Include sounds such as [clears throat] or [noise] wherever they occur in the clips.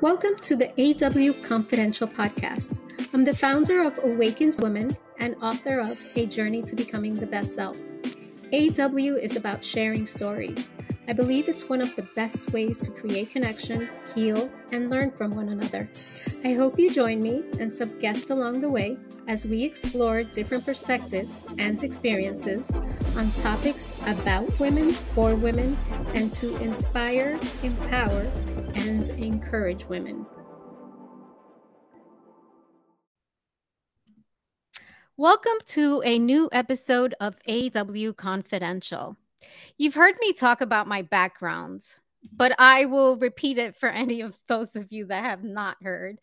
Welcome to the AW Confidential podcast. I'm the founder of Awakened Women and author of A Journey to Becoming the Best Self. AW is about sharing stories. I believe it's one of the best ways to create connection, heal, and learn from one another. I hope you join me and some guests along the way as we explore different perspectives and experiences on topics about women, for women, and to inspire, empower, and encourage women. Welcome to a new episode of AW Confidential. You've heard me talk about my background, but I will repeat it for [laughs] any of those of you that have not heard.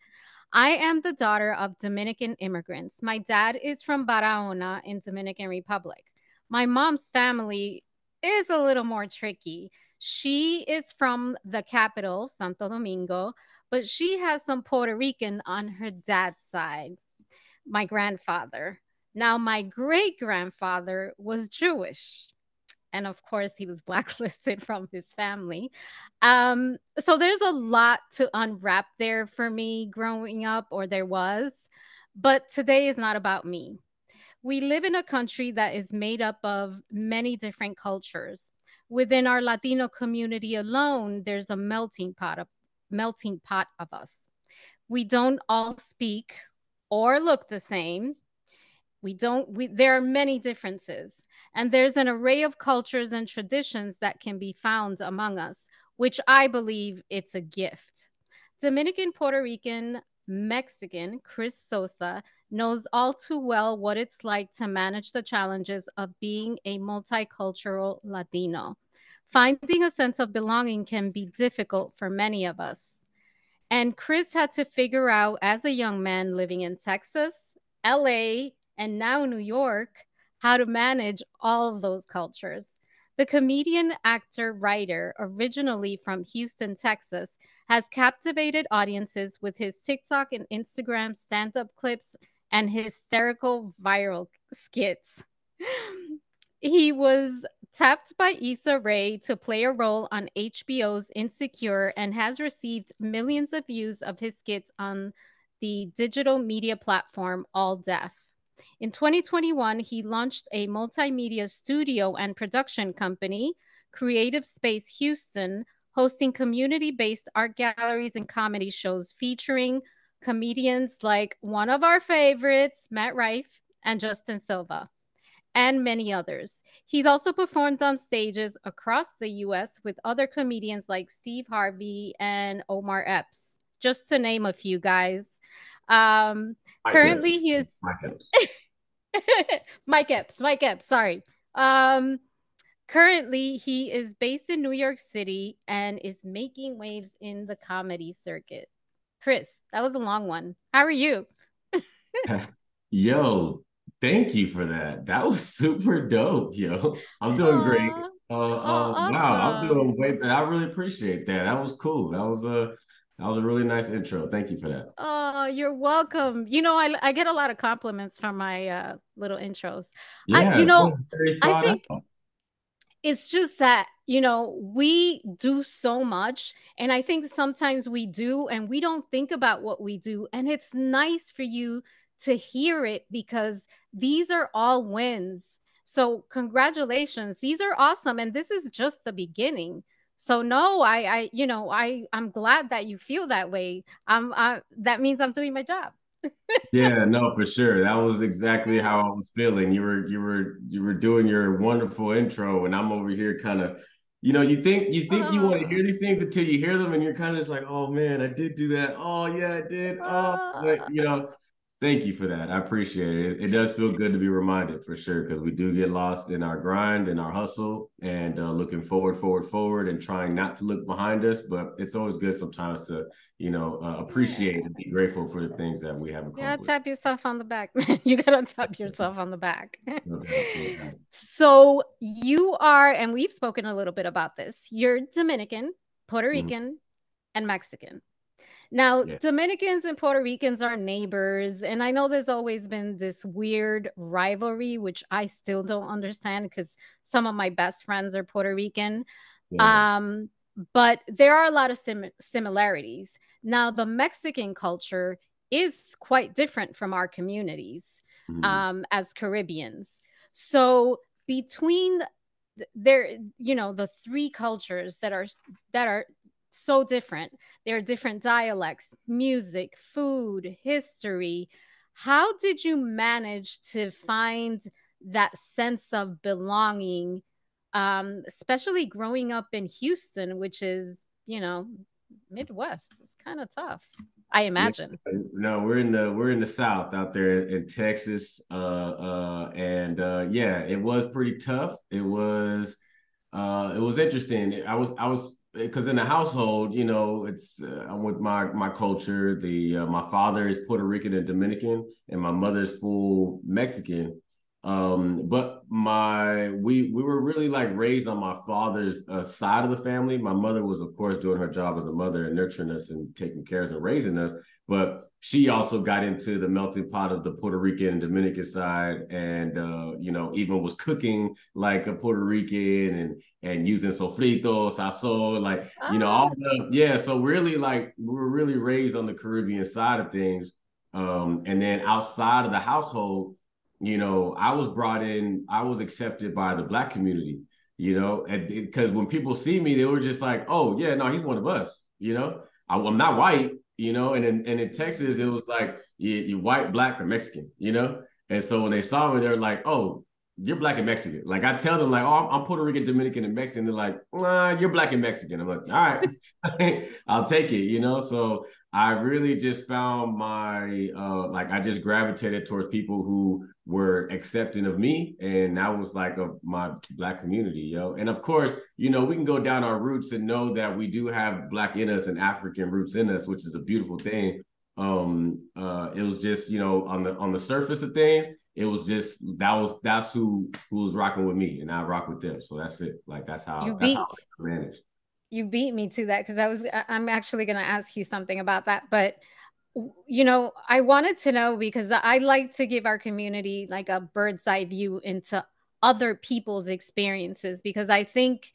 I am the daughter of Dominican immigrants. My dad is from Barahona in Dominican Republic. My mom's family is a little more tricky. She is from the capital, Santo Domingo, but she has some Puerto Rican on her dad's side, my grandfather. Now, my great grandfather was Jewish. And of course, he was blacklisted [laughs] from his family. Um, so there's a lot to unwrap there for me growing up, or there was. But today is not about me. We live in a country that is made up of many different cultures. Within our Latino community alone, there's a melting pot of melting pot of us. We don't all speak or look the same we don't we there are many differences and there's an array of cultures and traditions that can be found among us which i believe it's a gift. Dominican puerto rican mexican Cris Sosa knows all too well what it's like to manage the challenges of being a multicultural latino. Finding a sense of belonging can be difficult for many of us. And Cris had to figure out as a young man living in texas la and now New York, how to manage all of those cultures. The comedian, actor, writer, originally from Houston, Texas, has captivated audiences with his TikTok and Instagram stand up clips and hysterical viral skits. [laughs] he was tapped by Issa Rae to play a role on HBO's Insecure and has received millions of views of his skits on the digital media platform All Def. In 2021, he launched a multimedia studio and production company, Creative Space Houston, hosting community based art galleries and comedy shows featuring comedians like one of our favorites, Matt Rife, and Justin Silva, and many others. He's also performed on stages across the US with other comedians like Steve Harvey and Omar Epps, just to name a few guys. Um, currently, he is [laughs] [laughs] Mike Epps. Mike Epps. Sorry. Um, currently, he is based in New York City and is making waves in the comedy circuit. Cris, that was a long one. How are you? [laughs] yo, thank you for that. That was super dope, yo. I'm doing Aww. great. Uh, uh. Wow, I'm doing way. I really appreciate that. That was cool. That was a. That was a really nice intro. Thank you for that. Oh, you're welcome. You know, I, I get a lot of compliments from my uh, little intros. Yeah, I, you know, I think out. it's just that, you know, we do so much. And I think sometimes we do, and we don't think about what we do. And it's nice for you to hear it because these are all wins. So, congratulations. These are awesome. And this is just the beginning so no i i you know i i'm glad that you feel that way. I'm I, that means i'm doing my job. Yeah [laughs] no for sure. That was exactly how i was feeling. You were you were you were doing your wonderful intro and i'm over here kind of you know you think you think uh, you want to hear these things until you hear them and you're kind of just like oh man i did do that. Oh yeah i did. Oh but, you know Thank you for that. I appreciate it. It, it does feel good to be reminded for sure because we do get lost in our grind and our hustle and uh, looking forward, forward, forward, and trying not to look behind us. But it's always good sometimes to, you know, uh, appreciate yeah. and be grateful for the things that we have accomplished. You gotta tap yourself on the back, [laughs] man. You gotta tap yourself on the back. okay, so you are, and we've spoken a little bit about this. You're Dominican, Puerto mm-hmm. Rican, mm-hmm. and Mexican. Now, yeah. Dominicans and Puerto Ricans are neighbors. And I know there's always been this weird rivalry, which I still don't understand because some of my best friends are Puerto Rican. Yeah. Um, but there are a lot of sim- similarities. Now, the Mexican culture is quite different from our communities mm-hmm. um, as Caribbeans. So between there, you know, the three cultures that are that are so different. There are different dialects, music, food, history. How did you manage to find that sense of belonging, um, especially growing up in Houston, which is, you know, Midwest? It's kind of tough. I imagine. No, we're in the we're in the South out there in Texas, uh, uh, and uh, yeah, it was pretty tough. It was uh, it was interesting. I was I was because in the household, you know, it's uh, I'm with my my culture. The uh, my father is Puerto Rican and Dominican, and my mother's full Mexican. Um, but my we we were really like raised on my father's uh, side of the family. My mother was, of course, doing her job as a mother and nurturing us and taking care of us and raising us. But she also got into the melting pot of the Puerto Rican and Dominican side, and uh, you know, even was cooking like a Puerto Rican and and using sofrito, sazon, like you know, all ah. the yeah. So really, like we were really raised on the Caribbean side of things, um, and then outside of the household, you know, I was brought in, I was accepted by the Black community, you know, because when people see me, they were just like, oh yeah, no, he's one of us, you know. I, I'm not white, you know, and in, and in Texas, it was like you, you white, black, or Mexican, you know. And so when they saw me, they're like, "Oh, you're black and Mexican." Like I tell them, like, "Oh, I'm, Puerto Rican, Dominican, and Mexican." They're like, "Nah, you're black and Mexican." I'm like, "All right, [laughs] I'll take it," you know. So I really just found my uh like I just gravitated towards people who were accepting of me and that was like a my black community yo and of course you know we can go down our roots and know that we do have black in us and african roots in us which is a beautiful thing um uh it was just you know on the on the surface of things it was just that was that's who who was rocking with me and i rock with them. So that's it. Like that's how you that's beat, how I managed you beat me to that because I was I'm actually going to ask you something about that, but you know, I wanted to know because I like to give our community like a bird's eye view into other people's experiences because I think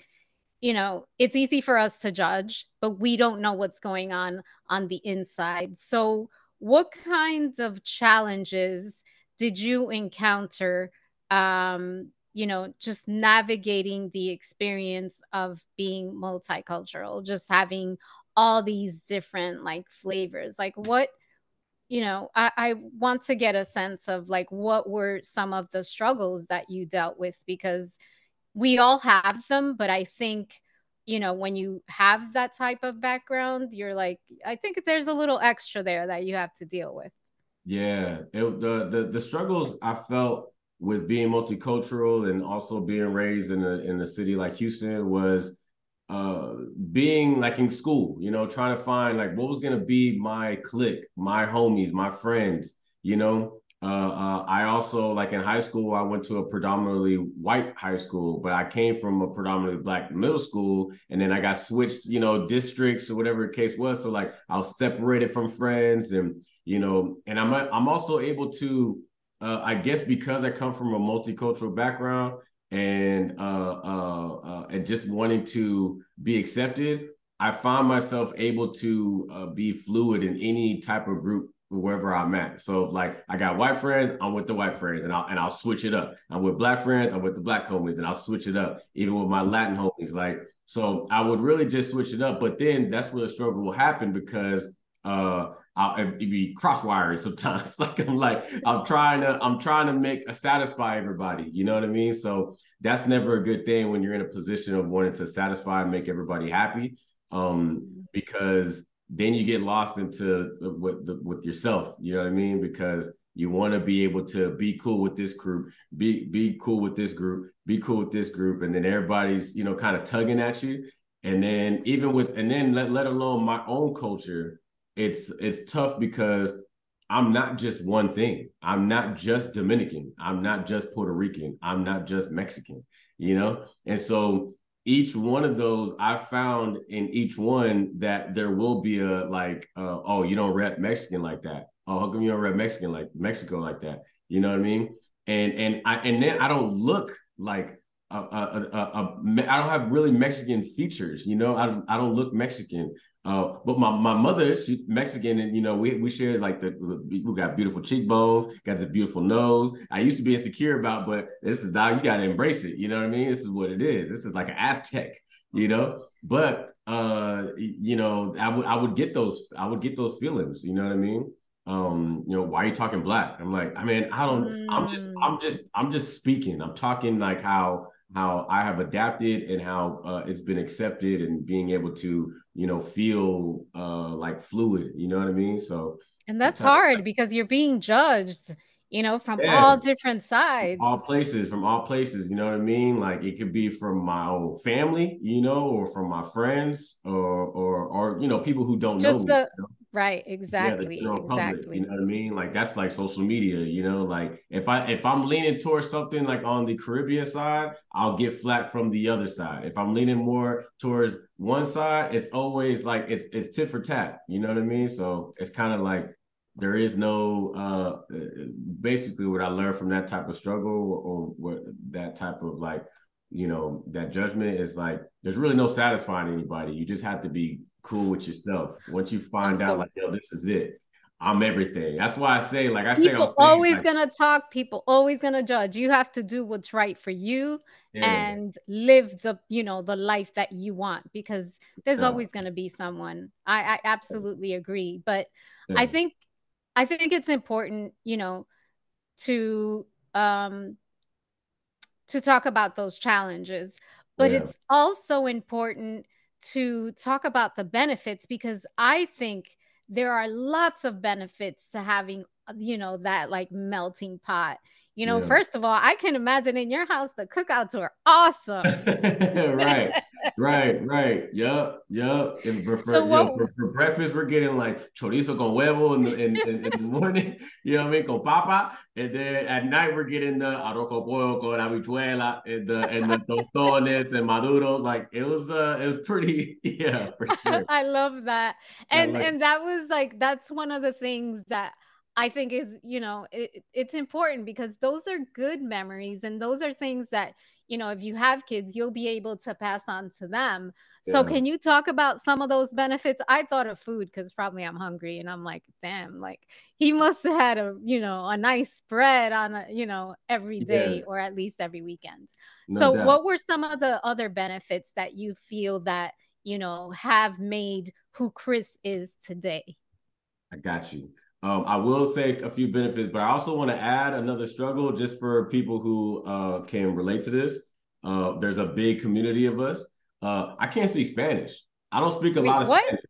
you know, it's easy for us to judge, but we don't know what's going on on the inside. So, what kinds of challenges did you encounter um you know, just navigating the experience of being multicultural, just having all these different like flavors. Like, what, you know, I, I want to get a sense of like what were some of the struggles that you dealt with because we all have them, but I think you know when you have that type of background you're like i think there's a little extra there that you have to deal with yeah it, the, the the struggles i felt with being multicultural and also being raised in a in a city like Houston was uh being like in school, you know, trying to find like what was gonna be my clique, my homies, my friends, you know. Uh, uh, I also like in high school, I went to a predominantly white high school, but I came from a predominantly black middle school, and then I got switched, you know, districts or whatever the case was. So like I was separated from friends, and you know, and I'm I'm also able to uh, I guess because I come from a multicultural background and uh, uh, uh, and just wanting to be accepted, I find myself able to uh, be fluid in any type of group wherever I'm at. So like I got white friends, I'm with the white friends, and I'll and I'll switch it up. I'm with black friends, I'm with the black homies, and I'll switch it up. Even with my Latin homies, like so I would really just switch it up. But then that's where the struggle will happen because uh I'll be crosswired sometimes. [laughs] like I'm like I'm trying to I'm trying to make a satisfy everybody. You know what I mean? So that's never a good thing when you're in a position of wanting to satisfy and make everybody happy. Um, because then you get lost into with the, with yourself. You know what I mean? Because you want to be able to be cool with this group, be be cool with this group, be cool with this group, and then everybody's you know kind of tugging at you. And then even with and then let let alone my own culture it's it's tough because I'm not just one thing. I'm not just Dominican. I'm not just Puerto Rican. I'm not just Mexican, you know? And so each one of those, I found in each one that there will be a like, uh, oh, you don't rep Mexican like that. Oh, how come you don't rep Mexican like Mexico like that? You know what I mean? And and I and then I don't look like a, a, a, a, a I don't have really Mexican features. You know, I I don't look Mexican. Uh, but my, my mother, she's Mexican, and you know, we we share like the we got beautiful cheekbones, got this beautiful nose. I used to be insecure about, but this is dog, you gotta embrace it. You know what I mean? This is what it is. This is like an Aztec, you know. But uh, you know, I would I would get those, I would get those feelings, you know what I mean? Um, you know, why are you talking black? I'm like, I mean, I don't, mm. I'm just, I'm just, I'm just speaking. I'm talking like how how I have adapted and how uh, it's been accepted and being able to, you know, feel uh, like fluid. You know what I mean? So, and that's hard because you're being judged, you know, from yeah. all different sides, all places, from all places. You know what I mean? Like it could be from my own family, you know, or from my friends, or or or you know, people who don't Just know the, me. You know? Right, exactly. Yeah, exactly. Public, you know what I mean? Like that's like social media, you know, like if I if I'm leaning towards something like on the Caribbean side, I'll get flack from the other side. If I'm leaning more towards one side, it's always like it's it's tit for tat, you know what I mean? So it's kind of like there is no uh basically what I learned from that type of struggle or what that type of like you know that judgment is like there's really no satisfying anybody you just have to be cool with yourself. Once you find out, like, yo, this is it. I'm everything. That's why I say, like I say, people always like, gonna talk. People always gonna judge. You have to do what's right for you yeah. and live the, you know, the life that you want. Because there's yeah. always gonna be someone. I, I absolutely agree. But yeah. I think, I think it's important, you know, to um to talk about those challenges. But it's also important to talk about the benefits because I think there are lots of benefits to having, uh, you know, that like melting pot. You know, yeah. first of all, I can imagine in your house the cookouts were awesome. [laughs] right, right, right. Yep, yep. And for, for, so what, know, for, for, breakfast, we're getting like chorizo con huevo in the, in, in, in, the [laughs] morning. [laughs] You know what I mean? Con papa. And then at night, we're getting the arroz con pollo con habichuela and the and the tostones and maduros. Like it was, uh, it was pretty. Yeah, for sure. I love that. And like, and that was like that's one of the things that I think is, you know, it, it's important because those are good memories and those are things that, you know, if you have kids, you'll be able to pass on to them. Yeah. So, can you talk about some of those benefits? I thought of food because probably I'm hungry and I'm like, damn, like he must have had a, you know, a nice spread on, a, you know, every day yeah. or at least every weekend. No so, doubt. what were some of the other benefits that you feel that, you know, have made who Cris is today? I got you. Um, I will say a few benefits, but I also want to add another struggle just for people who uh, can relate to this. Uh, there's a big community of us. Uh, I can't speak Spanish. I don't speak a Wait, lot of what? Spanish.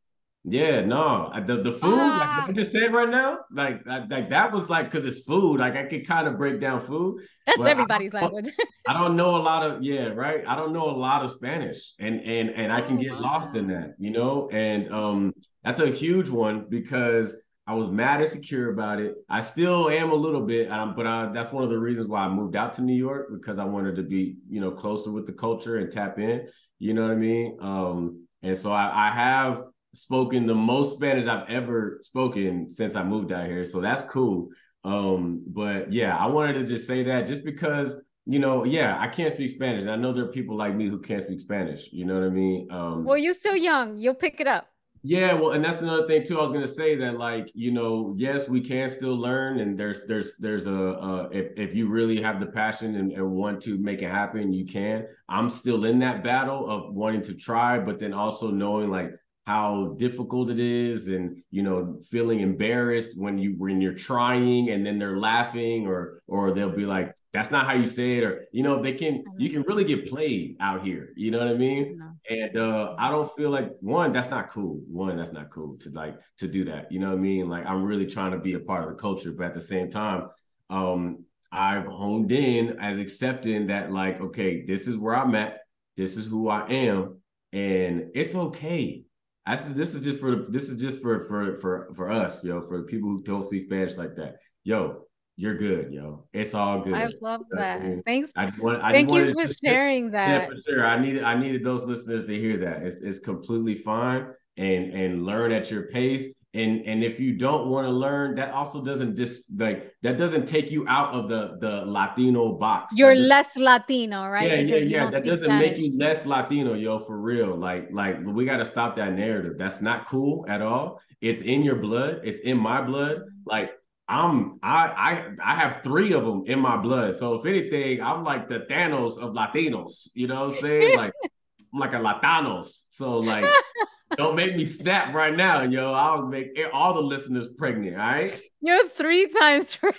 Yeah, no, the the food like I ah. just said right now, like like that was like because it's food. Like I could kind of break down food. That's everybody's I language. [laughs] I don't know a lot of yeah, right. I don't know a lot of Spanish, and and and I can oh, get lost in that, you know. And um, that's a huge one because I was mad and secure about it. I still am a little bit, but I, that's one of the reasons why I moved out to New York because I wanted to be, you know, closer with the culture and tap in. You know what I mean? Um, and so I, I have spoken the most Spanish I've ever spoken since I moved out here. So that's cool. Um, but yeah, I wanted to just say that just because, you know, yeah, I can't speak Spanish. And I know there are people like me who can't speak Spanish. You know what I mean? Um, well, you're still young. You'll pick it up. Yeah, well, and that's another thing too. I was gonna say that, like, you know, yes, we can still learn, and there's there's there's a uh, if if you really have the passion and, and want to make it happen, you can. I'm still in that battle of wanting to try, but then also knowing like how difficult it is and you know feeling embarrassed when you when you're trying and then they're laughing or or they'll be like that's not how you say it or you know they can you can really get played out here you know what i mean? And uh i don't feel like one that's not cool. One that's not cool to like to do that you know what i mean? Like i'm really trying to be a part of the culture but at the same time um i've honed in as accepting that like okay this is where i'm at this is who i am and it's okay. I said this is just for this is just for for for for us, yo, for people who don't speak Spanish like that. Yo, you're good, yo. It's all good. I love that. Thanks. I just want, I Thank you for sharing that. Yeah, for sure. I needed I needed those listeners to hear that. It's it's completely fine and and learn at your pace and and if you don't want to learn that also doesn't just like that doesn't take you out of the the latino box you're less latino right yeah because yeah yeah that doesn't Spanish. make you less latino yo for real like like we got to stop that narrative that's not cool at all it's in your blood it's in my blood like I'm I I I have three of them in my blood. So if anything, I'm like the Thanos of Latinos. You know what I'm saying? Like [laughs] I'm like a Latinos. So like [laughs] don't make me snap right now, yo. I'll make all the listeners pregnant. All right. You're three times. [laughs] you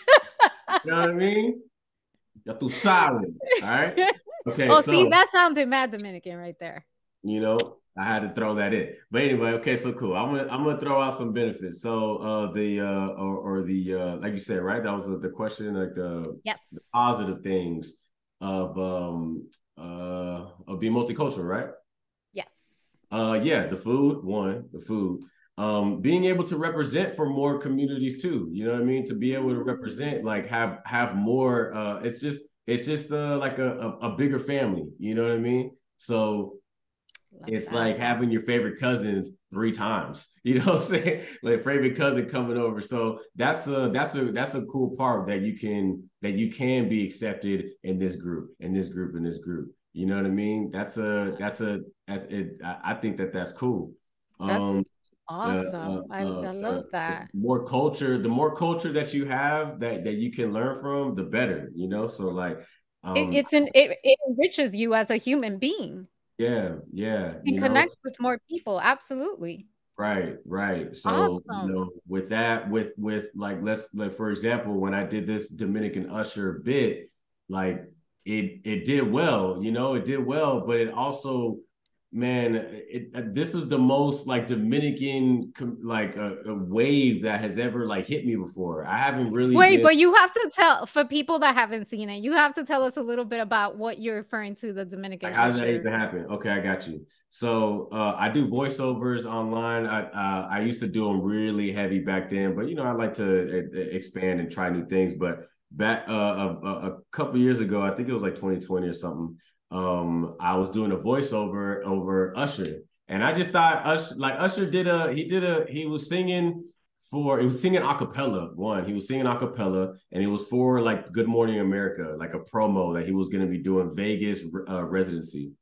know what I mean? You're too solid. All right. Okay. Oh, so, see, that sounded mad Dominican right there. You know, I had to throw that in. But anyway, okay, so cool. I'm gonna I'm gonna throw out some benefits. So uh the uh or, or the uh like you said, right? That was the, the question, like the, yes. the positive things of um uh of being multicultural, right? Yes. Uh, yeah, the food, one, the food. Um, being able to represent for more communities too. You know what I mean? To be able to represent, like have have more. Uh, it's just it's just uh, like a, a, a bigger family. You know what I mean? So Love it's that. like having your favorite cousins three times. [laughs] You know what I'm saying? Like favorite cousin coming over. So that's a that's a that's a cool part that you can that you can be accepted in this group, in this group, in this group. You know what I mean? That's a that's a that's it. I, think that that's cool. That's um, awesome. Uh, uh, I, uh, I love that. more culture, the more culture that you have that that you can learn from, the better. You know, so like um, it, it's an it, it enriches you as a human being. Yeah, yeah. You, connect know? with more people. Absolutely. Right, right. So awesome. you know, with that, with with like let's like for example, when I did this Dominican Usher bit, like it it did well, you know, it did well, but it also man, it, uh, this is the most like Dominican like a, a, wave that has ever like hit me before. I haven't really wait, been... but you have to tell for people that haven't seen it. You have to tell us a little bit about what you're referring to the Dominican. Like, how did that even happen? Okay, I got you. So uh, I do voiceovers online. I uh, I used to do them really heavy back then, but you know I like to uh, expand and try new things. But back uh, a, a couple years ago, I think it was like 2020 or something. Um, I was doing a voiceover over Usher, and I just thought Usher, like Usher did a he did a he was singing for he was singing acapella. One, he was singing acapella, and it was for like Good Morning America, like a promo that he was going to be doing Vegas uh, residency.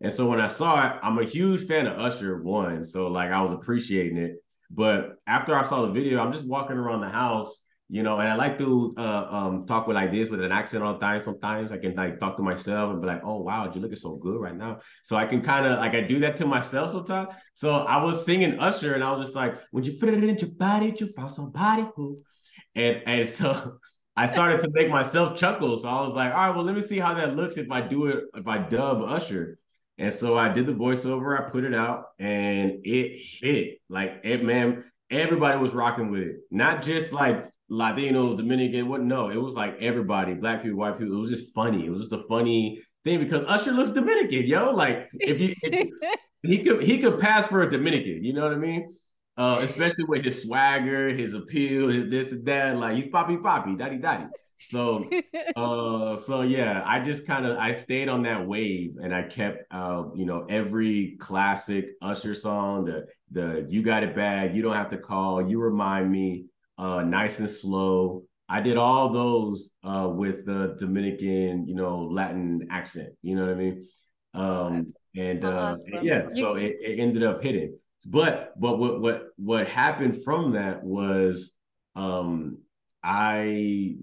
And so when I saw it, I'm a huge fan of Usher. One, so like I was appreciating it. But after I saw the video, I'm just walking around the house you know, and I like to uh, um, talk with like this with an accent all the time. Sometimes I can like talk to myself and be like, "Oh wow, you're looking so good right now." So I can kind of like I do that to myself sometimes. So I was singing Usher, and I was just like, "When you fit it into your body, you found somebody who," and and [laughs] so I started to make myself chuckle. So I was like, "All right, well, let me see how that looks if I do it if I dub Usher." And so I did the voiceover, I put it out, and it hit. It. Like it, man, everybody was rocking with it. Not just like Latinos, Dominican, what? No, it was like everybody, black people, white people. It was just funny. It was just a funny thing because Usher looks Dominican, yo. Like if you, [laughs] he could, he could pass for a Dominican. You know what I mean? Uh, especially with his swagger, his appeal, his this and that. Like he's poppy poppy, daddy daddy. So, [laughs] uh, so yeah, I just kind of I stayed on that wave and I kept, uh, you know, every classic Usher song, the the you got it bad, you don't have to call, you remind me uh, nice and slow. I did all those uh, with the Dominican, you know, Latin accent. You know what I mean? Um, and uh, yeah, so it, it, ended up hitting. But but what what what happened from that was um, I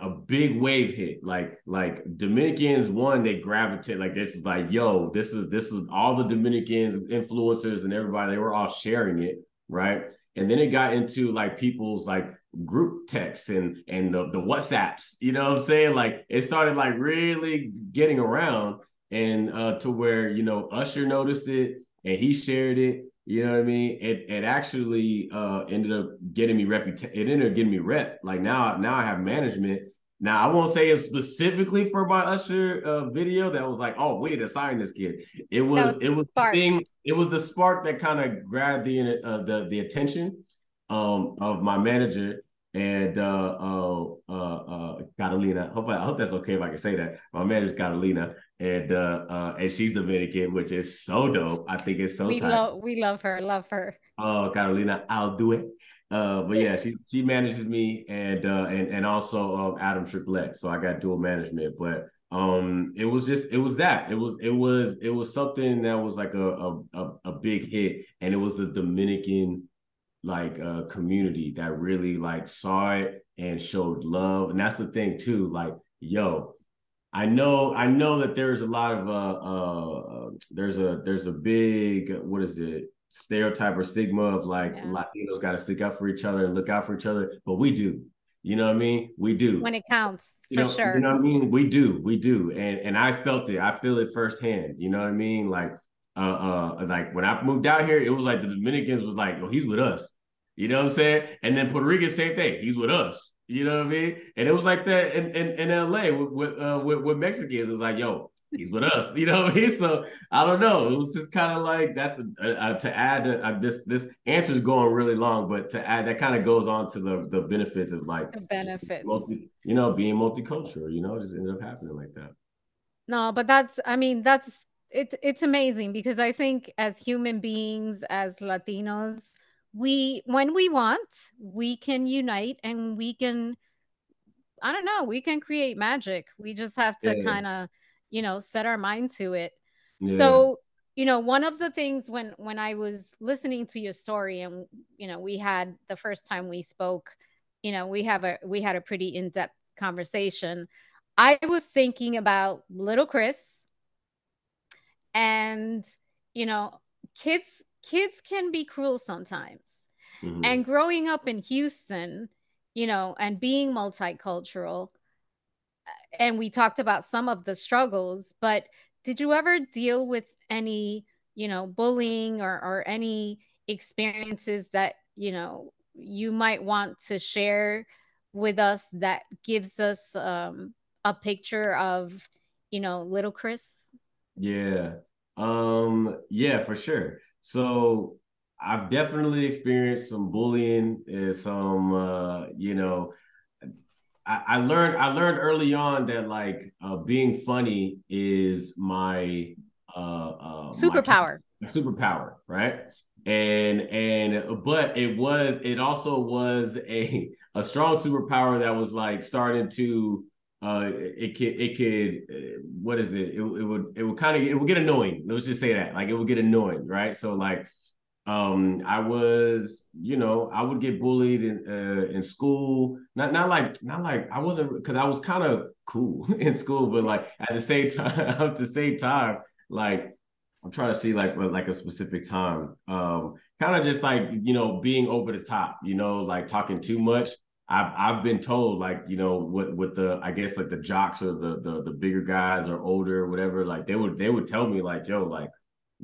a big wave hit. Like like Dominicans, one they gravitate like this is like yo, this is this is all the Dominicans, influencers, and everybody. They were all sharing it, right? And then it got into like people's like group texts and and the, the whatsapps you know what i'm saying? Like it started like really getting around and uh to where you know usher noticed it and he shared it you know what i mean? It it actually uh ended up getting me reputation it ended up getting me rep. Like now now i have management now I won't say it specifically for my Usher uh, video that was like, oh, we need to sign this kid. It was, was it was spark. thing. It was the spark that kind of grabbed the uh, the the attention um, of my manager, and uh, uh, uh, uh, Catalina. Hope I, I, hope that's okay if I can say that. My manager's Catalina, and uh, uh, and she's Dominican, which is so dope. I think it's so. We love we love her, love her. Oh, Catalina, I'll do it. Uh, but yeah, she she manages me, and uh, and and also uh, Adam Triplet. So I got dual management, but um it was just it was that. It was it was it was something that was like a a, a big hit. And it was the dominican like uh community that really like saw it and showed love. And that's the thing too like yo i know i know that there's a lot of uh uh there's a there's a big what is it stereotype or stigma of like yeah. latinos got to stick up for each other and look out for each other but we do you know what i mean we do when it counts you For know, sure. You know what I mean? We do, we do. And and I felt it. I feel it firsthand. You know what I mean? Like uh uh like when I moved out here, it was like the Dominicans was like, oh, he's with us. You know what I'm saying? And then Puerto Rican, same thing. He's with us. You know what I mean? And it was like that in in, in LA with with, uh, with with Mexicans. It was like, yo, he's with us. You know what I mean? So I don't know. It was just kind of like that's the, uh, uh, to add uh, this this answer is going really long, but to add that kind of goes on to the the benefits of like the benefits. Multi, you know, being multicultural. You know, just ended up happening like that. No, but that's I mean that's it's it's amazing because I think as human beings, as Latinos, we when we want, we can unite and we can I don't know, we can create magic. We just have to yeah. kind of you know set our mind to it yeah. so you know one of the things when when i was listening to your story and you know we had the first time we spoke you know we have a we had a pretty in-depth conversation i was thinking about little Cris and you know kids kids can be cruel sometimes mm-hmm. and growing up in houston you know and being multicultural and we talked about some of the struggles, but did you ever deal with any, you know, bullying or, or any experiences that, you know, you might want to share with us that gives us um, a picture of, you know, little Cris? Yeah. Um, yeah, for sure. So I've definitely experienced some bullying some, uh, you know, I, I learned I learned early on that like uh, being funny is my uh, uh superpower. My superpower, right? And and but it was it also was a a strong superpower that was like starting to uh it could it could uh, what is it it, it would it would kind of it would get annoying let's just say that like it would get annoying right so like um i was you know i would get bullied in uh, in school. Not not like not like i wasn't because i was kind of cool [laughs] in school but like at the same [laughs] time at the same time like i'm trying to see like like a specific time. Um kind of just like you know being over the top you know like talking too much. I've I've been told like you know with with the I guess like the jocks or the the the bigger guys or older or whatever like they would they would tell me like yo like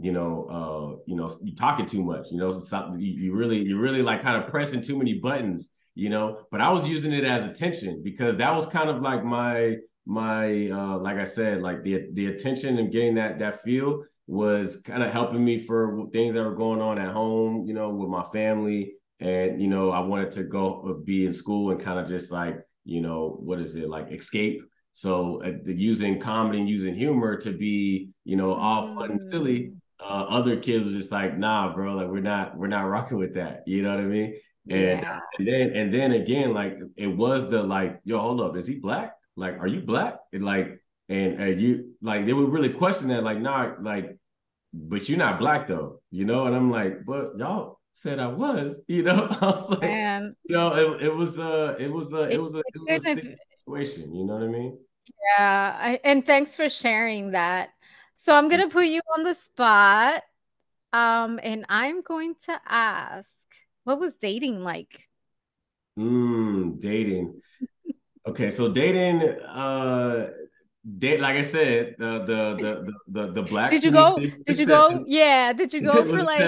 you know, uh, you know, you talking too much, you know, so you, really, you really like kind of pressing too many buttons, you know, but I was using it as attention because that was kind of like my, my, uh, like I said, like the, the attention and getting that, that feel was kind of helping me for things that were going on at home, you know, with my family. And, you know, I wanted to go uh, be in school and kind of just like, you know, what is it like escape. So uh, using comedy and using humor to be, you know, all fun and silly uh, other kids were just like, nah, bro, like we're not we're not rocking with that. You know what I mean? And, yeah. and then and then again, like it was the like, yo, hold up, is he black? Like, are you black? And like, and uh, you like they would really question that, like, nah, like, but you're not black though, you know? And I'm like, but y'all said I was, you know. [laughs] I was like, Man. you know, it, it was uh it was uh it, it was a it was a situation, you know what I mean? Yeah, I, and thanks for sharing that. So I'm gonna put you on the spot. Um, and I'm going to ask, what was dating like? Mm, dating. Okay, so dating, uh date like I said, the the the the, the black. Did you go? [laughs] Did you go? Yeah. Did you [laughs] go for like?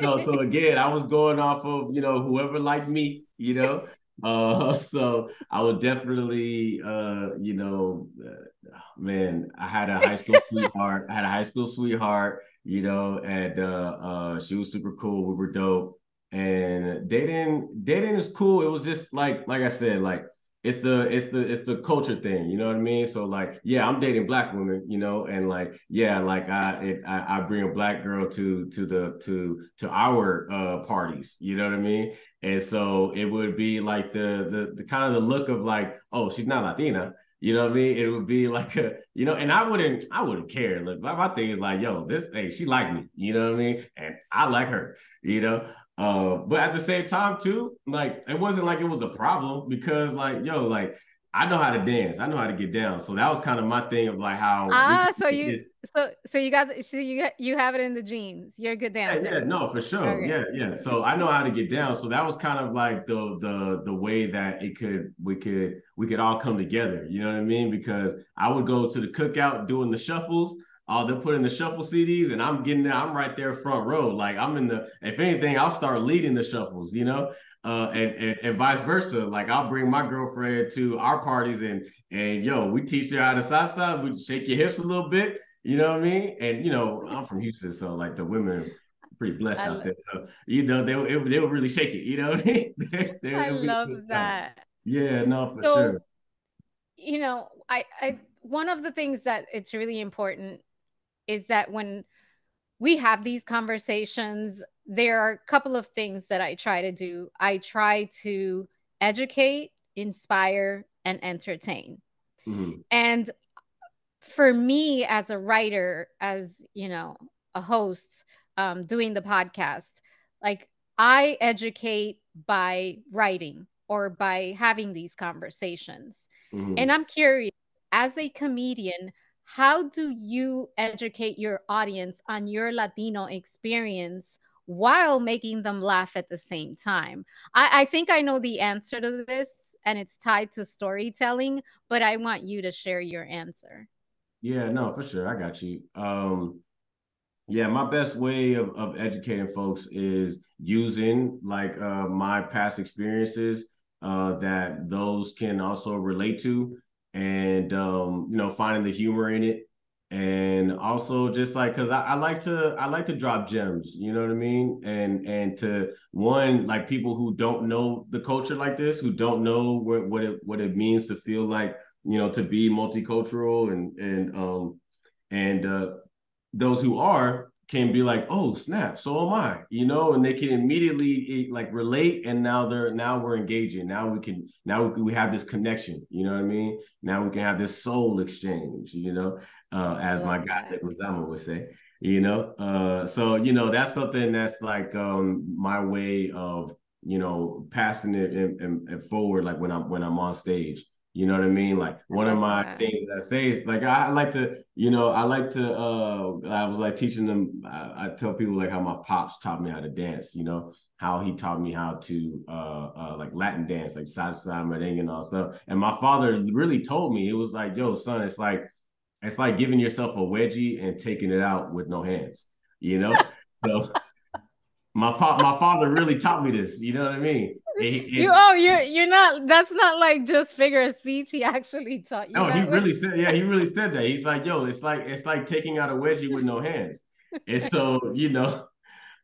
so so [laughs] again, I was going off of you know whoever liked me, you know. Uh, [laughs] so I would definitely, uh, you know, uh, man, I had a high school [laughs] sweetheart. I had a high school sweetheart, you know, and uh, uh, she was super cool. We were dope. and dating dating is cool. It was just like like I said, like it's the it's the it's the culture thing, you know what I mean? So like, yeah, I'm dating black women, you know, and like, yeah, like I it, I, I bring a black girl to to the to to our uh parties, you know what I mean? And so it would be like the the the kind of the look of like, oh, she's not Latina, you know what I mean? It would be [laughs] like a, you know, and I wouldn't, I wouldn't care. Look, my, my thing is like, yo, this, hey, she like me, you know what I mean? And I like her, you know. Uh, but at the same time, too, like it wasn't like it was a problem because, like, yo, like I know how to dance. I know how to get down. So that was kind of my thing of like how ah. So you this. so so you got so you you have it in the genes. You're a good dancer. Yeah, yeah no, for sure. Okay. Yeah, yeah. So I know how to get down. So that was kind of like the the the way that it could we could we could all come together. You know what I mean? Because I would go to the cookout doing the shuffles oh, they're putting the shuffle CDs and I'm getting there. I'm right there front row. Like I'm in the, if anything, I'll start leading the shuffles, you know, uh, and, and, and vice versa. Like I'll bring my girlfriend to our parties and, and yo, we teach her how to salsa. We shake your hips a little bit. You know what I mean? And, you know, I'm from Houston. So like the women pretty blessed out there. So, you know, they, it, they would really shake it, you know [laughs] they, they, I love that. Yeah, no, for so, sure. You know, I, I, one of the things that it's really important is that when we have these conversations, there are a couple of things that I try to do. I try to educate, inspire, and entertain. Mm-hmm. And for me as a writer, as you know, a host, um, doing the podcast, like I educate by writing or by having these conversations. Mm-hmm. And I'm curious, as a comedian, how do you educate your audience on your Latino experience while making them laugh at the same time? I, I think I know the answer to this, and it's tied to storytelling, but I want you to share your answer. Yeah, no, for sure. I got you. Um, yeah, my best way of, of educating folks is using like uh, my past experiences uh, that those can also relate to and um, you know, finding the humor in it. And also just like cause I, I like to I like to drop gems, you know what I mean? And and to one, like people who don't know the culture like this, who don't know what, what it what it means to feel like, you know, to be multicultural and and um and uh those who are can be like, oh snap, so am I, you know, and they can immediately like relate, and now they're now we're engaging. Now we can now we have this connection, you know what I mean? Now we can have this soul exchange, you know, uh, as my guy Nick Lozama would say, you know. Uh, so you know that's something that's like um my way of you know passing it and, and, and forward, like when I'm when I'm on stage. You know what I mean? Like one of my that. things that I say is like I, like to, you know, I like to uh I was like teaching them I, I, tell people like how my pops taught me how to dance, you know, how he taught me how to uh uh like Latin dance, like side to side merengue and all stuff. And my father really told me, it was like, yo, son, it's like it's like giving yourself a wedgie and taking it out with no hands, you know? [laughs] so my my father really taught me this, you know what I mean? You oh you're you're not that's not like just figure of speech he actually taught you no he way. really said yeah he really said that. He's like yo it's like it's like taking out a wedgie with no hands. And so you know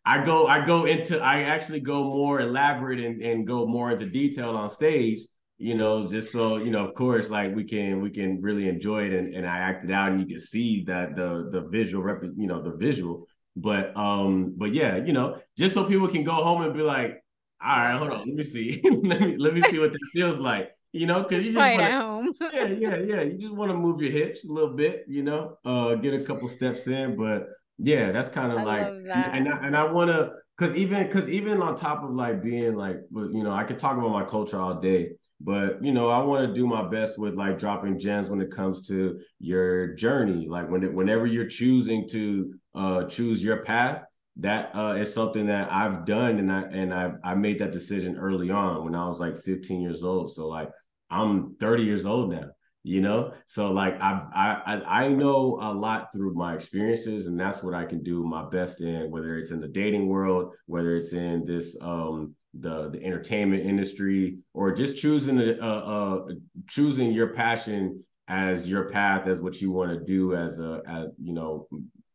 i go i go into i actually go more elaborate and, and go more into detail on stage you know just so you know of course like we can we can really enjoy it and, and i acted out and you can see that the the visual rep you know the visual. But um but yeah you know just so people can go home and be like all right, hold on. Let me see. [laughs] let me let me see what this feels like. You know, because you just wanna, at home. [laughs] yeah, yeah, yeah. You just want to move your hips a little bit. You know, uh, get a couple steps in. But yeah, that's kind of like, and I, and I want to, cause even cause even on top of like being like, you know, I could talk about my culture all day. But you know, I want to do my best with like dropping gems when it comes to your journey. Like when it, whenever you're choosing to uh choose your path, that uh, is something that I've done, and I and I I made that decision early on when I was like 15 years old. So like I'm 30 years old now, you know. So like I I I know a lot through my experiences, and that's what I can do my best in, whether it's in the dating world, whether it's in this um the the entertainment industry, or just choosing a, choosing your passion as your path as what you want to do as a as you know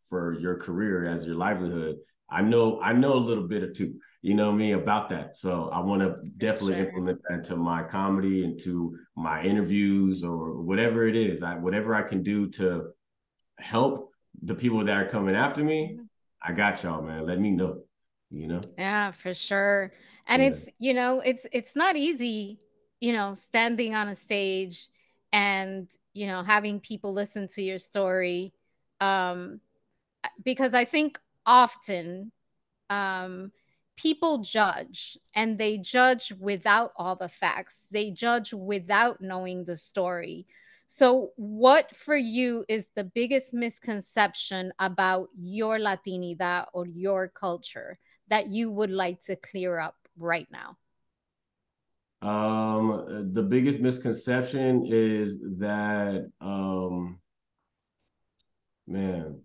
for your career as your livelihood I know I know a little bit or two, you know me about that. So I want to definitely sure. implement that into my comedy, into my interviews, or whatever it is. I whatever I can do to help the people that are coming after me. Mm-hmm. I got y'all, man. Let me know. You know. Yeah, for sure. And yeah. it's you know it's it's not easy, you know, standing on a stage and you know having people listen to your story um because i think often um people judge and they judge without all the facts. They judge without knowing the story. So what for you is the biggest misconception about your latinidad or your culture that you would like to clear up right now? Um, the biggest misconception is that, um, man,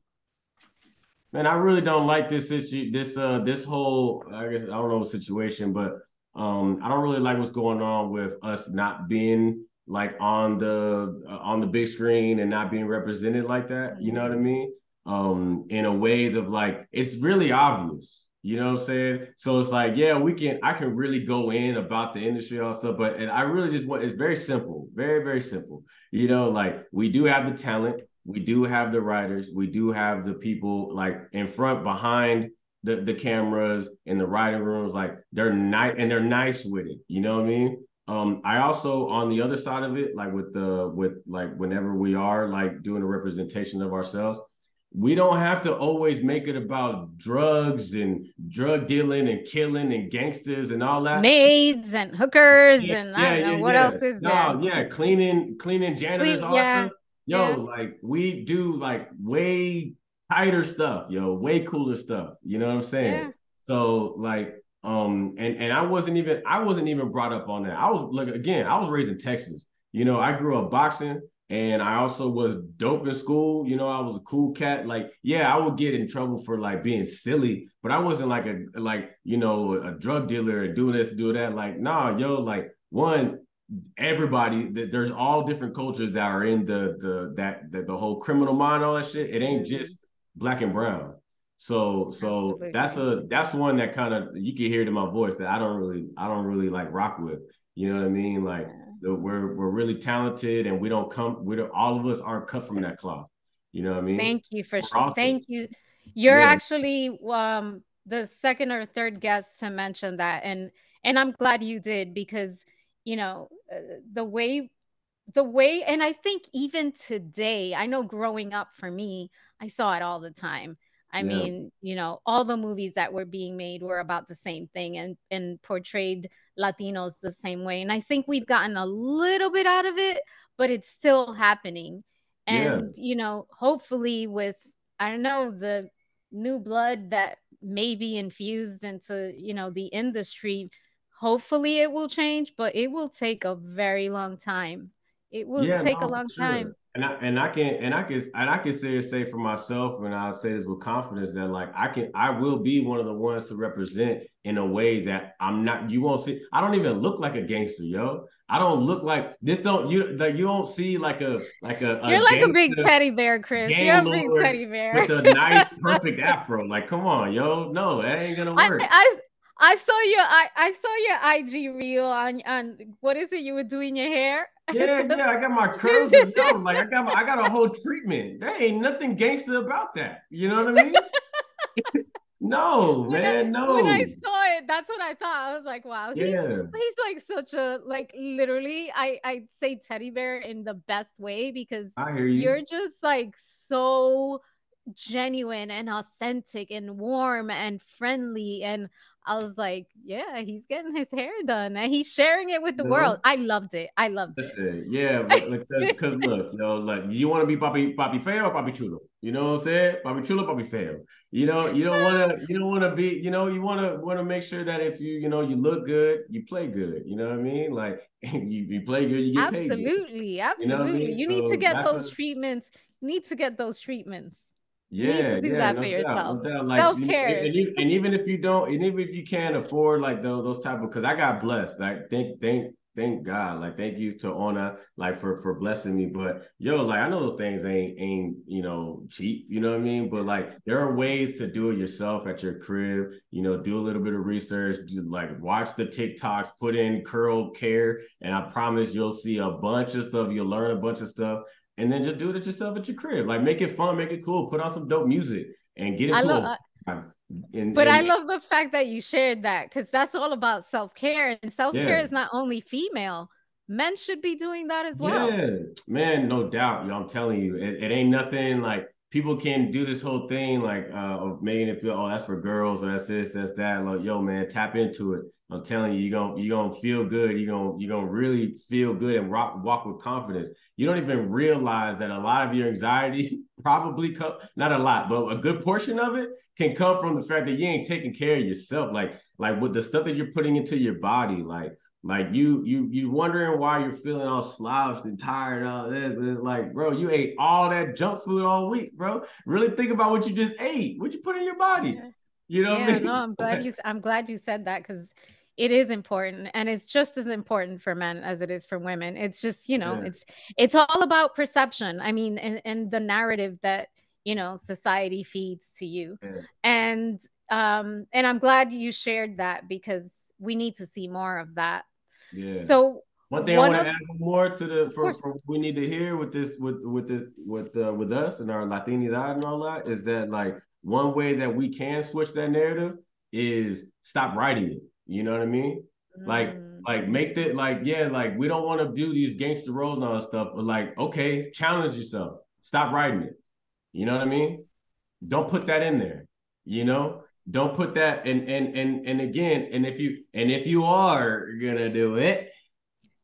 man, I really don't like this issue. This uh, this whole I guess I don't know situation, but um, I don't really like what's going on with us not being like on the uh, on the big screen and not being represented like that. You know what I mean? Um, in a ways of like it's really obvious. You know what I'm saying? So it's like, yeah, we can, I can really go in about the industry all stuff, but and I really just want it's very simple, very, very simple. You know, like we do have the talent, we do have the writers, we do have the people like in front, behind the, the cameras in the writing rooms, like they're nice and they're nice with it. You know what I mean? Um, I also on the other side of it, like with the with like whenever we are like doing a representation of ourselves, we don't have to always make it about drugs and drug dealing and killing and gangsters and all that. Maids and hookers yeah, and I don't know yeah, what else is no, there. Yeah, cleaning, cleaning janitors, Clean, yeah, Yo, like we do like way tighter stuff, yo, way cooler stuff. You know what I'm saying? Yeah. So like um and and I wasn't even I wasn't even brought up on that. I was like again, I was raised in Texas. You know, I grew up boxing. And I also was dope in school. You know, I was a cool cat. Like, yeah, I would get in trouble for like being silly, but I wasn't like a like, you know, a drug dealer and doing this, do that. Like, nah, yo, like one, everybody that there's all different cultures that are in the the that the, the whole criminal mind, all that shit. It ain't mm-hmm. just black and brown. So so Absolutely. that's a that's one that kind of you can hear it in my voice that I don't really I don't really like rock with. You know what I mean? Like we're we're really talented and we don't come we don't all of us aren't cut from that cloth you know what i mean thank you for sure awesome. thank you you're yeah. actually um the second or third guest to mention that and and i'm glad you did because you know uh, the way the way and i think even today i know growing up for me i saw it all the time I yeah. mean, you know, all the movies that were being made were about the same thing and and portrayed Latinos the same way. And I think we've gotten a little bit out of it, but it's still happening. And yeah. you know, hopefully with I don't know the new blood that may be infused into, you know, the industry, hopefully it will change, but it will take a very long time. It will yeah, take no, a long sure. time and I and I can and I can and I can say say for myself, and I'll say this with confidence that like I can I will be one of the ones to represent in a way that I'm not. You won't see. I don't even look like a gangster, yo. I don't look like this. Don't you? Like you don't see like a like a. You're a like a big teddy bear, Cris. You're a big teddy bear with a nice, perfect afro. Like, come on, yo. No, that ain't gonna [laughs] work. I, I I saw your I, I saw your IG reel on on what is it you were doing your hair? Yeah, [laughs] yeah, I got my curls and yo, like I got my, I got a whole treatment. There ain't nothing gangster about that. You know what I mean? [laughs] no, when man, I, no. When I saw it, that's what I thought. I was like, wow, he's, yeah. he's like such a like literally. I I say teddy bear in the best way because I hear you. You're just like so genuine and authentic and warm and friendly and I was like, yeah, he's getting his hair done and he's sharing it with the world. I loved it. I loved Listen, it. Yeah, [laughs] because look, you know, like you want to be Papi Papi Feo or Papi Chulo? You know what I'm saying? Papi Chulo, Papi Feo. You know, you don't want to, [laughs] you don't want to be, you know, you want to want to make sure that if you, you know, you look good, you play good. You know what I mean? Like [laughs] you, you play good, you get absolutely, paid. Absolutely, absolutely. You, know I mean? you so need to get those a, treatments. You need to get those treatments. Yeah, you need to do yeah, that no for yourself. no like, Self care, and, and, and, even if you don't, and even if you can't afford like those those type of, because I got blessed. Like thank thank thank God. Like thank you to Ona like for for blessing me. But yo, like I know those things ain't ain't you know cheap. You know what I mean? But like there are ways to do it yourself at your crib. You know, do a little bit of research. Do like watch the TikToks. Put in curl care, and I promise you'll see a bunch of stuff. You'll learn a bunch of stuff, and then just do it at yourself at your crib. Like make it fun, make it cool. Put on some dope music and get into I love, and, but and, I love the fact that you shared that because that's all about self care, and self care yeah. is not only female. Men should be doing that as well. Yeah, man, no doubt. Yo, I'm telling you, it, it ain't nothing like people can do this whole thing like uh of making it feel oh that's for girls or that's this that's that. Like yo man tap into it. I'm telling you you're gonna you're gonna feel good. You're gonna you're gonna really feel good and rock, walk with confidence. You don't even realize that a lot of your anxiety [laughs] probably come not a lot but a good portion of it can come from the fact that you ain't taking care of yourself. Like like with the stuff that you're putting into your body like like you, you, you wondering why you're feeling all slouched and tired. All that, but it's like, bro, you ate all that junk food all week, bro. Really think about what you just ate. What you put in your body. You know? Yeah, I mean? no, I'm glad you. [laughs] I'm glad you said that because it is important, and it's just as important for men as it is for women. It's just, you know, yeah. it's it's all about perception. I mean, and and the narrative that you know society feeds to you, yeah. and um, and I'm glad you shared that because we need to see more of that yeah. So one thing one I want to add more to the for, for we need to hear with this with with the with uh, with us and our Latinidad and all that is that like one way that we can switch that narrative is stop writing it. You know what I mean? Mm. Like like make that like yeah like we don't want to do these gangster roles and all that stuff but like okay challenge yourself stop writing it you know what i mean don't put that in there you know don't put that and and and and again and if you and if you are gonna do it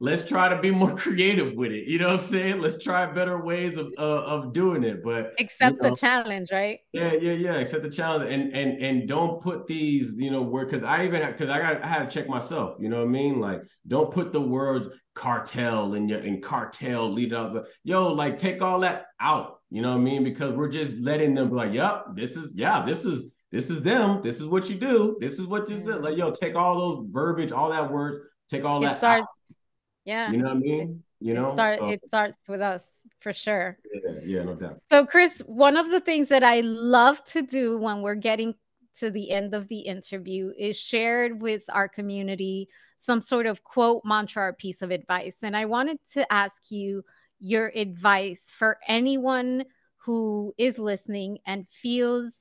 let's try to be more [laughs] creative with it. You know what i'm saying? Let's try better ways of uh, of doing it but accept you know, the challenge right? Yeah yeah yeah. Accept the challenge and and and don't put these you know word because i even because i got i had to check myself you know what i mean? Like don't put the words cartel and your and cartel lead out yo like take all that out you know what i mean? Because we're just letting them be like yep this is yeah this is this is them. This is what you do. This is what this is. Like, yo, take all those verbiage, all that words, take all it that. Starts, out. Yeah. You know what I mean? You know, it, start, so, it starts with us for sure. Yeah, yeah, no doubt. So, Cris, one of the things that I love to do when we're getting to the end of the interview is shared with our community some sort of quote, mantra, or piece of advice. And I wanted to ask you your advice for anyone who is listening and feels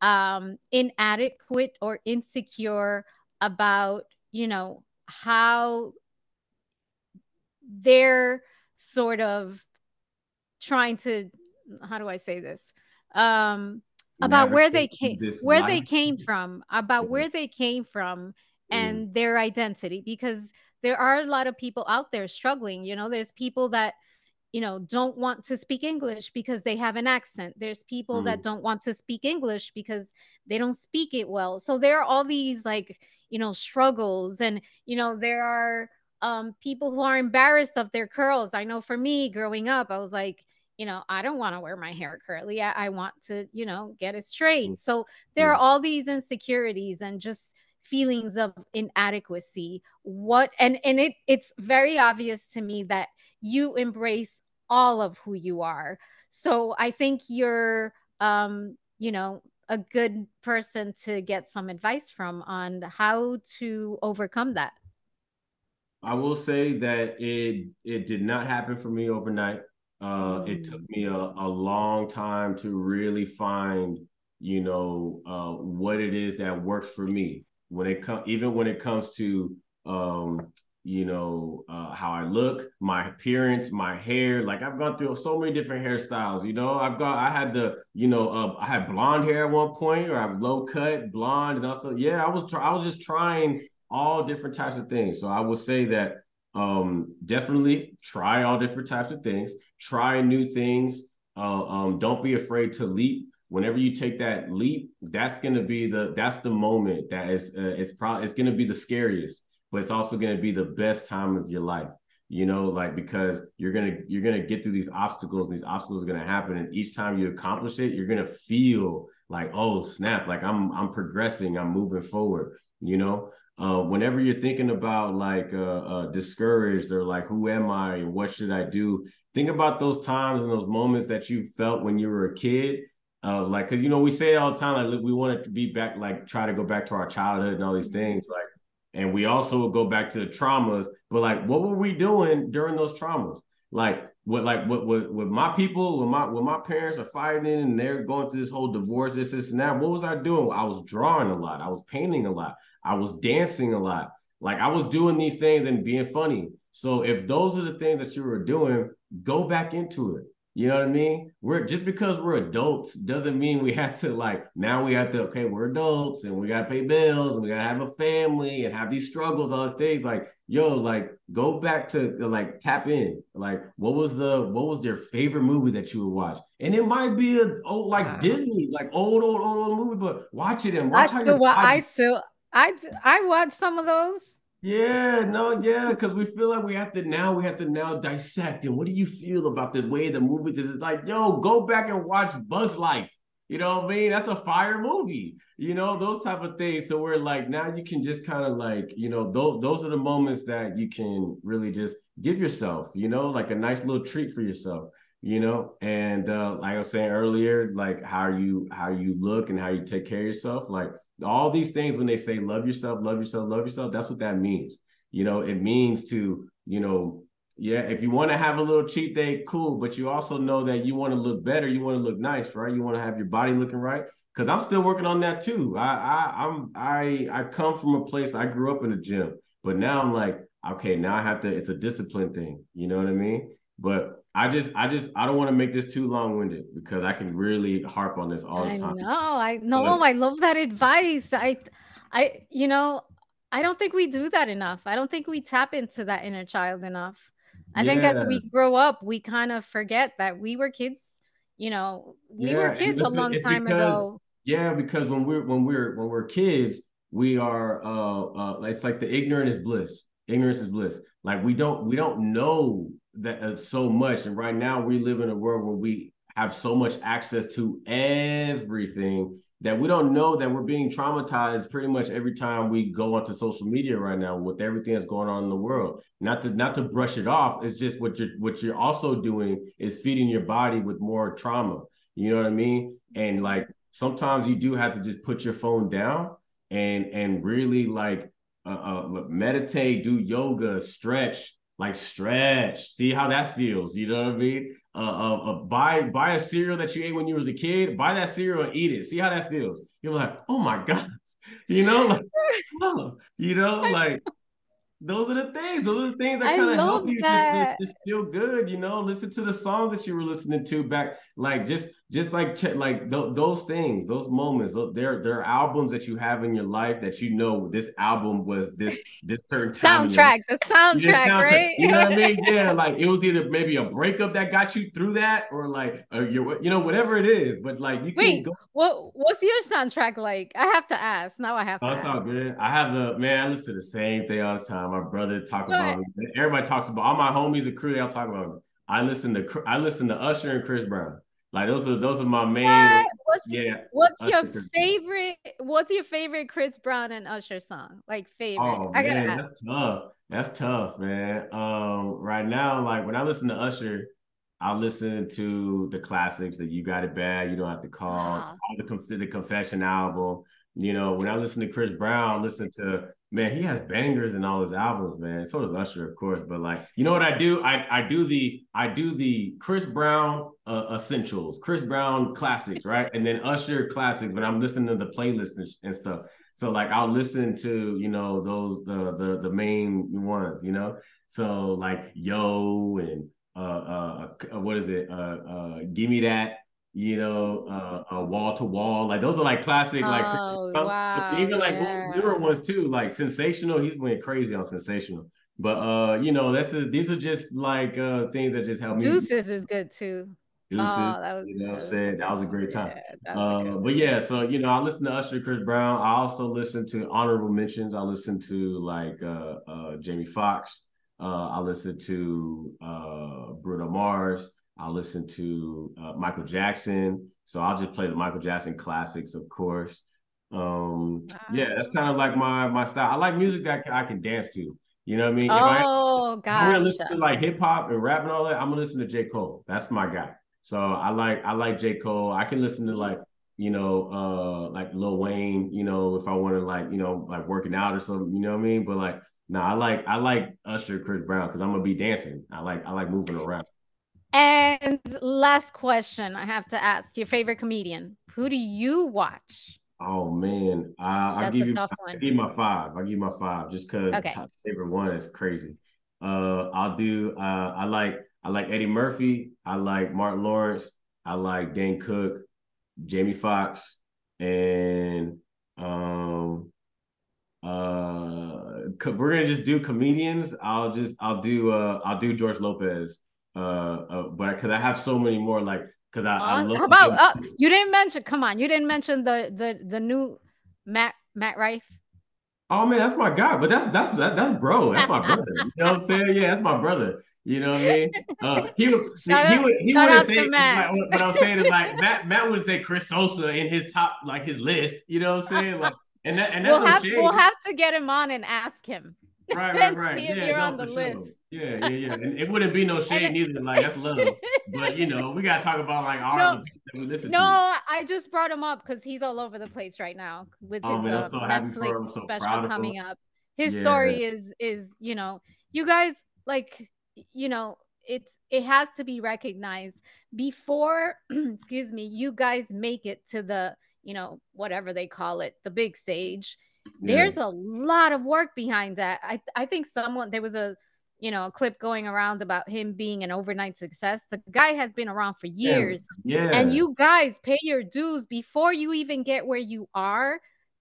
um, inadequate or insecure about, you know, how they're sort of trying to, how do I say this? Um, about where they came where life. they came from about where they came from and yeah. their identity because there are a lot of people out there struggling you know there's people that you know don't want to speak english because they have an accent there's people mm. that don't want to speak english because they don't speak it well so there are all these like you know struggles and you know there are um people who are embarrassed of their curls i know for me growing up i was like you know i don't want to wear my hair curly I, I, want to you know get it straight mm. so there mm. are all these insecurities and just feelings of inadequacy what and and it it's very obvious to me that you embrace all of who you are. So I think you're, um, you know, a good person to get some advice from on how to overcome that. I will say that it it did not happen for me overnight. Uh, mm. It took me a, a long time to really find, you know, uh, what it is that works for me. When it comes, even when it comes to um, you know, uh, how I look, my appearance, my hair. Like I've gone through so many different hairstyles. You know, I've got I had the you know uh, I had blonde hair at one point, or I have low cut blonde, and also yeah, I was I was just trying all different types of things. So I would say that um, definitely try all different types of things. Try new things. Uh, um, don't be afraid to leap. Whenever you take that leap, that's gonna be the that's the moment that is uh, it's probably it's gonna be the scariest but it's also going to be the best time of your life you know, like because you're gonna you're gonna get through these obstacles, these obstacles are gonna happen, and each time you accomplish it, you're gonna feel like, oh snap, like I'm I'm progressing, I'm moving forward, you know. Uh, whenever you're thinking about like uh, uh, discouraged or like who am I and what should I do, think about those times and those moments that you felt when you were a kid. Uh, like, cause you know we say all the time, like we want to be back, like try to go back to our childhood and all these things, like, and we also go back to the traumas. But like, what were we doing during those traumas? Like, what like what with, with my people, when my when my parents are fighting and they're going through this whole divorce, this, this, and that. What was I doing? I was drawing a lot. I was painting a lot. I was dancing a lot. Like I was doing these things and being funny. So if those are the things that you were doing, go back into it. You know what I mean? We're just because we're adults doesn't mean we have to like now we have to okay, we're adults and we gotta pay bills and we gotta have a family and have these struggles, all these things. Like, yo, like go back to like tap in. Like, what was the what was their favorite movie that you would watch? And it might be a old like wow. Disney, like old, old, old, old movie, but watch it and watch I still, I still I I watch some of those. Yeah, no, yeah, because we feel like we have to now we have to now dissect. And what do you feel about the way the movie is? It's Like, yo, go back and watch Bugs Life. You know what I mean? That's a fire movie. You know those type of things. So we're like now you can just kind of like you know those those are the moments that you can really just give yourself. You know, like a nice little treat for yourself. You know, and uh, like I was saying earlier, like how you how you look and how you take care of yourself, like all these things when they say love yourself, love yourself, love yourself, that's what that means. You know, it means to, you know, yeah, if you want to have a little cheat day, cool, but you also know that you want to look better, you want to look nice, right? You want to have your body looking right. Cause I'm still working on that too. I I I'm I I come from a place I grew up in a gym, but now I'm like, okay, now I have to, it's a discipline thing. You know what I mean? But I just, I just, I don't want to make this too long winded because I can really harp on this all the time. No, I know, I love that advice. I, I, you know, I don't think we do that enough. I don't think we tap into that inner child enough. I yeah. think as we grow up, we kind of forget that we were kids. You know, we yeah. were kids a long time because, ago. Yeah, because when we're when we're when we're kids, we are uh uh it's like the ignorant is bliss. Ignorance is bliss. Like we don't we don't know that uh, so much. And right now we live in a world where we have so much access to everything that we don't know that we're being traumatized pretty much every time we go onto social media right now with everything that's going on in the world. Not to not to brush it off, it's just what you're what you're also doing is feeding your body with more trauma. You know what I mean? And like sometimes you do have to just put your phone down and and really like uh, uh meditate, do yoga, stretch, like stretch, see how that feels. You know what I mean? Uh, uh, uh, buy buy a cereal that you ate when you was a kid. Buy that cereal and eat it. See how that feels. You're like, oh my god, [laughs] you know, like, [laughs] oh, you know, like those are the things. Those are the things that kind of help you just, just, just, feel good. You know, listen to the songs that you were listening to back, like just just like like th- those things, those moments. There there are albums that you have in your life that you know this album was this this certain soundtrack, the soundtrack, soundtrack, right? You know what I mean? [laughs] Yeah, like it was either maybe a breakup that got you through that, or like uh, you you know whatever it is. But like you Wait, can go. What what's your soundtrack like? I have to ask. Now I have. To oh, all good. I have the man. I listen to the same thing all the time. My brother talk about me. Everybody talks about all my homies and crew. They all talk about me. I listen to I listen to Usher and Chris Brown. Like those are those are my main. What? What's, yeah. What's Usher, your favorite? What's your favorite Chris Brown and Usher song? Like favorite? Oh I man, gotta that's tough. That's tough, man. Um, right now, like when I listen to Usher, I listen to the classics that "You Got It Bad," "You Don't Have to Call," uh-huh. all the the Confession album. You know, when I listen to Chris Brown, I listen to man, he has bangers in all his albums, man. So does Usher, of course. But like, you know what I do? I I do the I do the Chris Brown uh, essentials, Chris Brown classics, right? And then Usher classics. When I'm listening to the playlist and, and stuff. So like, I'll listen to you know those the the the main ones, you know. So like Yo and uh, uh what is it? Uh uh Give me that you know, uh, wall to wall. Like those are like classic, like oh, wow, even like yeah. newer ones too. Like sensational, he's went crazy on sensational. But uh, you know, that's a, these are just like uh things that just help me. Deuces is good too. Deuces, oh, that was you know what I'm saying? That was a great time. Yeah, uh, but yeah, so you know, I listen to Usher, Chris Brown. I also listen to honorable mentions. I listen to like uh uh Jamie Foxx. Uh, I listen to uh, Bruno Mars. I listen to uh, Michael Jackson. So I'll just play the Michael Jackson classics, of course. Um, wow. Yeah, that's kind of like my my style. I like music that I can dance to. You know what I mean? Oh, if I, gonna listen to like hip hop and rap and all that. I'm gonna listen to J Cole. That's my guy. So I like I like J Cole. I can listen to like you know uh like Lil Wayne. You know if I want to like you know like working out or something. You know what I mean? But like no, I like I like Usher, Chris Brown because I'm gonna be dancing. I like I like moving around. And last question I have to ask: Your favorite comedian? Who do you watch? Oh man, I'll give you. i give my five. I'll give you my five just because okay. favorite one is crazy. Uh, I'll do. Uh, I like I like Eddie Murphy. I like Martin Lawrence. I like Dane Cook, Jamie Foxx, and um, uh, we're gonna just do comedians. I'll just I'll do uh I'll do George Lopez. Uh, uh but because I have so many more like because I, I love. How about uh, you didn't mention? Come on, you didn't mention the the the new Matt Matt Rife. Oh man, that's my guy. But that's that's that, that's bro. That's my brother. You know what I'm saying? Yeah, that's my brother. You know what I mean? Uh, he would [laughs] he, out, he, would he would say like, what I'm saying is like Matt Matt wouldn't say Cris Sosa in his top like his list. You know what I'm saying? Like and that and we'll have we'll have to get him on and ask him. [laughs] Right, right, right. yeah, no, for sure. Yeah, yeah, yeah. And it wouldn't be no [laughs] shade neither. Like that's love. but you know, we gotta talk about like our no, that we listen no, to. I just brought him up because he's all over the place right now with oh, his man, uh, so Netflix so special coming up. His yeah. story is is you know, you guys like you know, it's it has to be recognized before [clears throat] excuse me, you guys make it to the you know, whatever they call it, the big stage. Yeah. There's a lot of work behind that. I I think someone there was a you know, a clip going around about him being an overnight success. The guy has been around for years. Yeah. yeah. And you guys pay your dues before you even get where you are.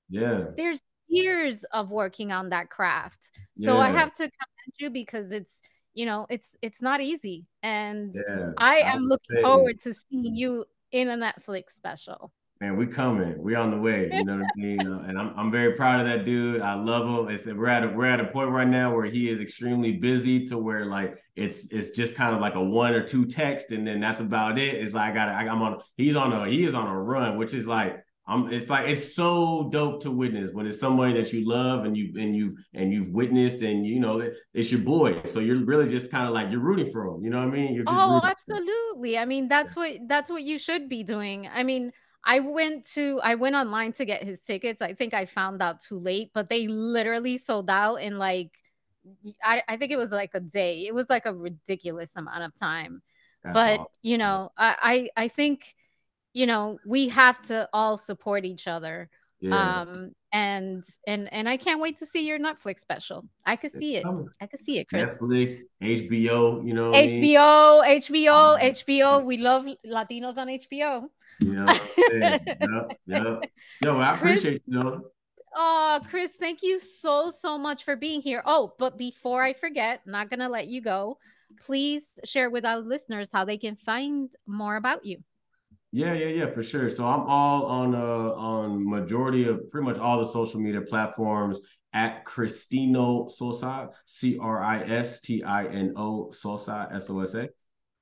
Yeah. There's years of working on that craft. So yeah. I have to commend you because it's, you know, it's it's not easy. And yeah. I am looking forward to seeing you in a Netflix special man, we coming. We on the way. You know what I mean? And I'm I'm very proud of that dude. I love him. It's we're at a we're at a point right now where he is extremely busy to where like it's it's just kind of like a one or two text and then that's about it. It's like I got I'm on he's on a he is on a run, which is like I'm it's like it's so dope to witness when it's somebody that you love and you and you and you've witnessed and you know it, it's your boy. So you're really just kind of like you're rooting for him. You know what I mean? oh, absolutely. I mean that's what that's what you should be doing. I mean I went to I went online to get his tickets. I think I found out too late, but they literally sold out in like I, I think it was like a day. It was like a ridiculous amount of time. That's but awesome. you know, I, I I think you know we have to all support each other. Yeah. Um and and and I can't wait to see your Netflix special. I could see it. I could see it, Cris. Netflix, HBO, you know. HBO, I mean? HBO, um, HBO. We love Latinos on HBO. You know what I'm saying? yep, [laughs] yep. No, I Cris, appreciate you. Know. Oh, Cris, thank you so, so much for being here. Oh, but before I forget, not going to let you go. Please share with our listeners how they can find more about you. Yeah, yeah, yeah, for sure. So I'm all on uh on majority of pretty much all the social media platforms at Cristino Sosa, C R I S T I N O Sosa, S O S A.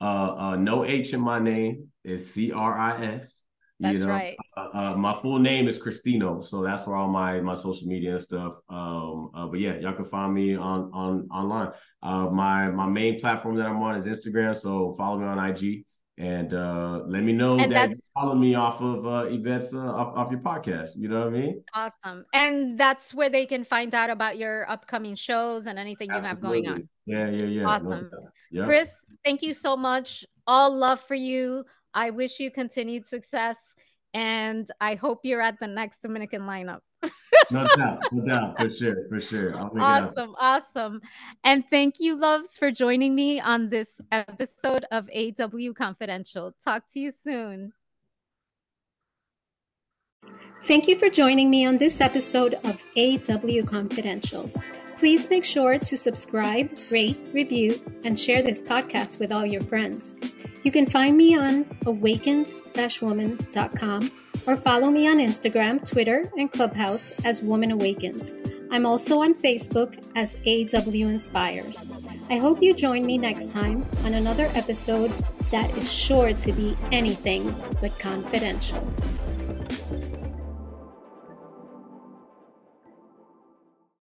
Uh, uh, no H in my name is C R I S. That's you know? right. Uh, uh, my full name is Cristino, so that's where all my my social media and stuff. Um, uh, but yeah, y'all can find me on on online. Uh, my my main platform that I'm on is Instagram, so follow me on IG and uh, let me know and that follow me off of uh, events uh, off, off your podcast. You know what I mean? Awesome. And that's where they can find out about your upcoming shows and anything Absolutely. you have going on. Yeah, yeah, yeah. Awesome. No yeah. Cris, thank you so much. All love for you. I wish you continued success. And I hope you're at the next Dominican lineup. [laughs] no doubt, no doubt, for sure, for sure. awesome, awesome. And thank you, loves, for joining me on this episode of AW Confidential. Talk to you soon. Thank you for joining me on this episode of AW Confidential. Please make sure to subscribe, rate, review, and share this podcast with all your friends. You can find me on awakened-woman.com or follow me on Instagram, Twitter, and Clubhouse as Woman Awakens. I'm also on Facebook as AW Inspires. I hope you join me next time on another episode that is sure to be anything but confidential.